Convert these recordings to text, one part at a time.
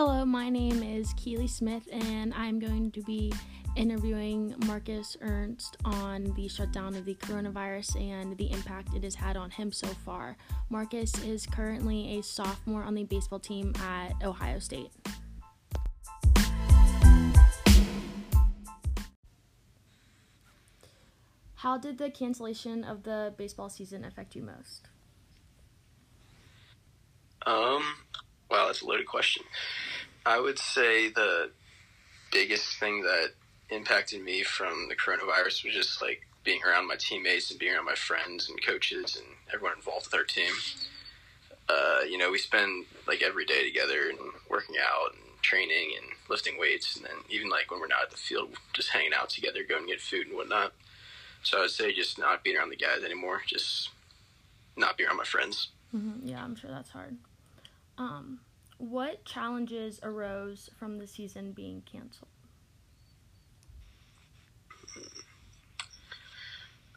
Hello, my name is Keely Smith, and I'm going to be interviewing Marcus Ernst on the shutdown of the coronavirus and the impact it has had on him so far. Marcus is currently a sophomore on the baseball team at Ohio State. How did the cancellation of the baseball season affect you most? Um, wow, that's a loaded question. I would say the biggest thing that impacted me from the coronavirus was just like being around my teammates and being around my friends and coaches and everyone involved with our team. Uh, you know, we spend like every day together and working out and training and lifting weights, and then even like when we're not at the field, just hanging out together, going to get food and whatnot. So I would say just not being around the guys anymore, just not being around my friends. Mm-hmm. Yeah, I'm sure that's hard. Um, what challenges arose from the season being canceled?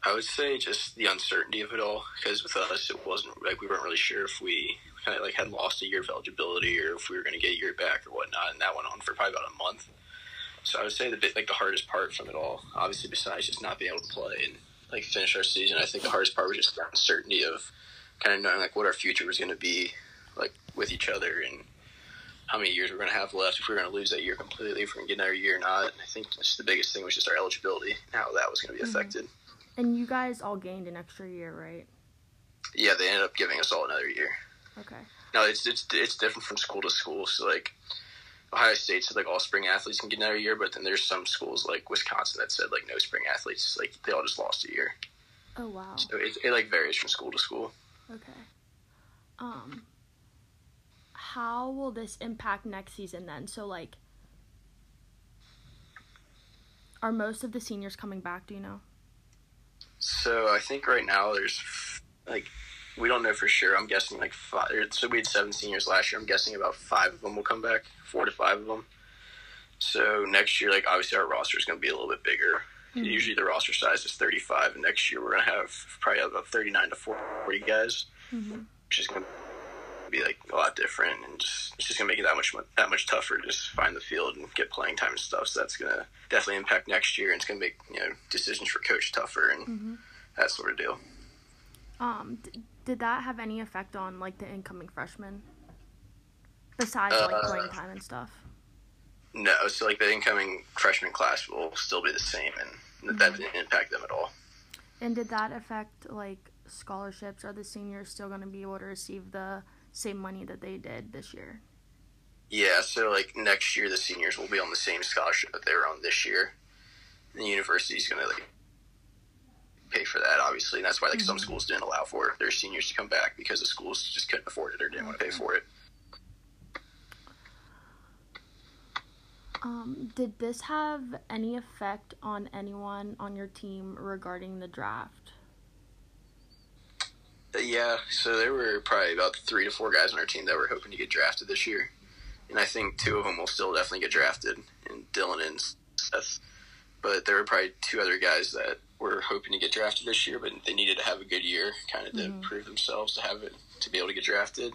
I would say just the uncertainty of it all, because with us, it wasn't like we weren't really sure if we kind of like had lost a year of eligibility or if we were going to get a year back or whatnot, and that went on for probably about a month. So I would say the bit like the hardest part from it all, obviously besides just not being able to play and like finish our season, I think the hardest part was just the uncertainty of kind of knowing like what our future was going to be like with each other and how many years we're going to have left if we are going to lose that year completely, if we're going to get another year or not. I think just the biggest thing was just our eligibility and how that was going to be mm-hmm. affected. And you guys all gained an extra year, right? Yeah, they ended up giving us all another year. Okay. No, it's it's it's different from school to school. So like Ohio State said like all spring athletes can get another year, but then there's some schools like Wisconsin that said like no spring athletes, like they all just lost a year. Oh wow. So it, it like varies from school to school. Okay. Um how will this impact next season then? So like are most of the seniors coming back, do you know? So I think right now there's like we don't know for sure. I'm guessing like five. So we had seven seniors last year. I'm guessing about five of them will come back, four to five of them. So next year, like obviously our roster is going to be a little bit bigger. Mm-hmm. Usually the roster size is 35, and next year we're going to have probably about 39 to 40 guys, mm-hmm. which is going to be like a lot different, and just it's just going to make it that much that much tougher to just find the field and get playing time and stuff. So that's going to definitely impact next year, and it's going to make you know decisions for coach tougher and mm-hmm. that sort of deal. Um, did that have any effect on like the incoming freshmen? Besides like uh, playing time and stuff. No, so like the incoming freshman class will still be the same, and mm-hmm. that didn't impact them at all. And did that affect like scholarships? Are the seniors still going to be able to receive the same money that they did this year? Yeah, so like next year the seniors will be on the same scholarship that they were on this year. The university is going to like pay for that, obviously, and that's why like mm-hmm. some schools didn't allow for their seniors to come back because the schools just couldn't afford it or didn't want to pay for it. Um, did this have any effect on anyone on your team regarding the draft? Yeah, so there were probably about three to four guys on our team that were hoping to get drafted this year, and I think two of them will still definitely get drafted, and Dylan and Seth. But there were probably two other guys that were hoping to get drafted this year, but they needed to have a good year, kind of to mm-hmm. prove themselves to have it to be able to get drafted.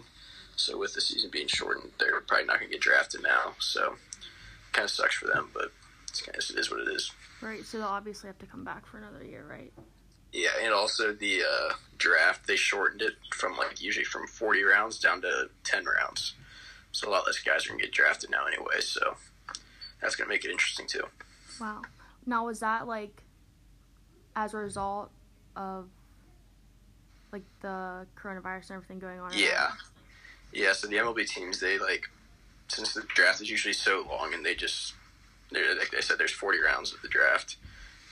So with the season being shortened, they're probably not going to get drafted now. So kind of sucks for them, but it's kind of, it is what it is. Right. So they'll obviously have to come back for another year, right? Yeah, and also the uh, draft they shortened it from like usually from forty rounds down to ten rounds. So a lot less guys are gonna get drafted now anyway. So that's gonna make it interesting too. Wow. Now was that like as a result of like the coronavirus and everything going on? Yeah, yeah. So the MLB teams, they like since the draft is usually so long, and they just they like they said there's 40 rounds of the draft,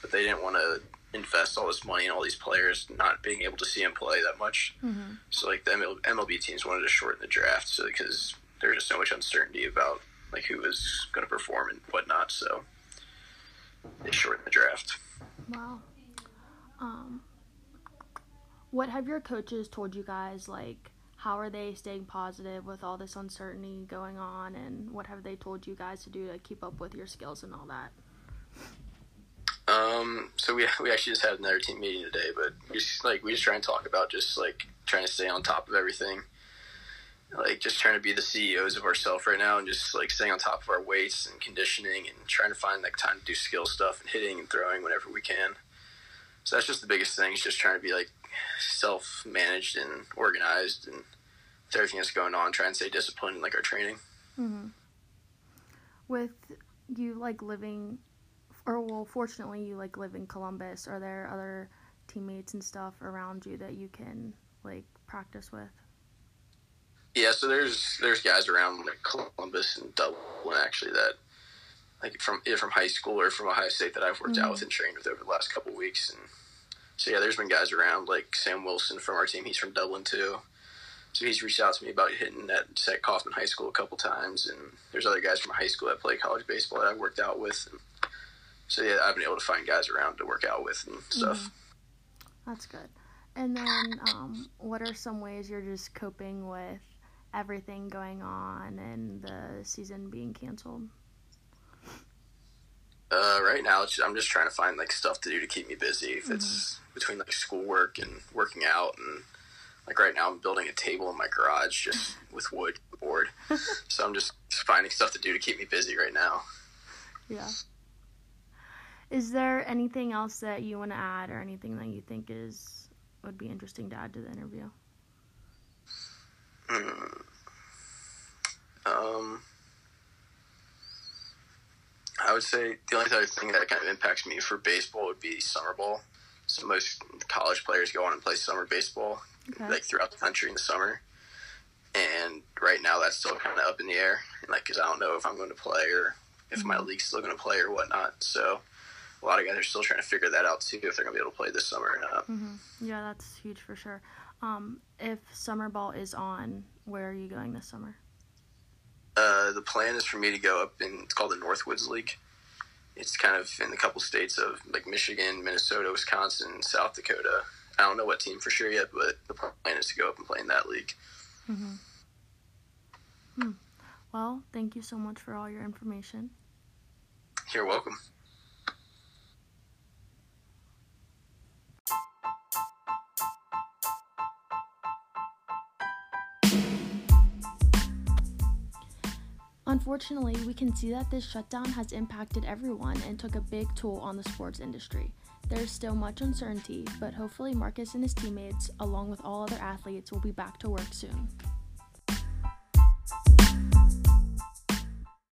but they didn't want to invest all this money in all these players not being able to see them play that much. Mm-hmm. So like the MLB teams wanted to shorten the draft, so because there's just so much uncertainty about like who was going to perform and whatnot. So they shortened the draft. Wow. Um, what have your coaches told you guys? Like, how are they staying positive with all this uncertainty going on, and what have they told you guys to do to keep up with your skills and all that? Um, so we we actually just had another team meeting today, but we just like we just try and talk about just like trying to stay on top of everything. like just trying to be the CEOs of ourselves right now and just like staying on top of our weights and conditioning and trying to find like time to do skill stuff and hitting and throwing whenever we can. So that's just the biggest thing. Is just trying to be like self managed and organized and with everything that's going on, try and stay disciplined in like our training. Mm-hmm. With you like living, or well, fortunately you like live in Columbus. Are there other teammates and stuff around you that you can like practice with? Yeah, so there's there's guys around like Columbus and Dublin actually that like from either from high school or from Ohio State that I've worked mm-hmm. out with and trained with over the last couple weeks. And so yeah, there's been guys around like Sam Wilson from our team. He's from Dublin too. So he's reached out to me about hitting at, at Coffman High School a couple times, and there's other guys from high school that play college baseball that I've worked out with. And so yeah, I've been able to find guys around to work out with and stuff. Mm-hmm. That's good. And then, um, what are some ways you're just coping with everything going on and the season being canceled? Uh, right now, just, I'm just trying to find like stuff to do to keep me busy. If mm-hmm. it's between like schoolwork and working out, and like right now, I'm building a table in my garage just with wood board. so I'm just finding stuff to do to keep me busy right now. Yeah. Is there anything else that you want to add, or anything that you think is would be interesting to add to the interview? Hmm. Um, I would say the only other thing that kind of impacts me for baseball would be summer ball. So most college players go on and play summer baseball, okay. like throughout the country in the summer. And right now, that's still kind of up in the air, like because I don't know if I'm going to play or if mm-hmm. my league's still going to play or whatnot. So a lot of guys are still trying to figure that out too, if they're going to be able to play this summer or not. Mm-hmm. Yeah, that's huge for sure. Um, if summer ball is on, where are you going this summer? Uh, the plan is for me to go up in it's called the Northwoods League. It's kind of in a couple states of like Michigan, Minnesota, Wisconsin, South Dakota. I don't know what team for sure yet, but the plan is to go up and play in that league. Mm-hmm. Hmm. Well, thank you so much for all your information. You're welcome. Unfortunately, we can see that this shutdown has impacted everyone and took a big toll on the sports industry. There is still much uncertainty, but hopefully, Marcus and his teammates, along with all other athletes, will be back to work soon.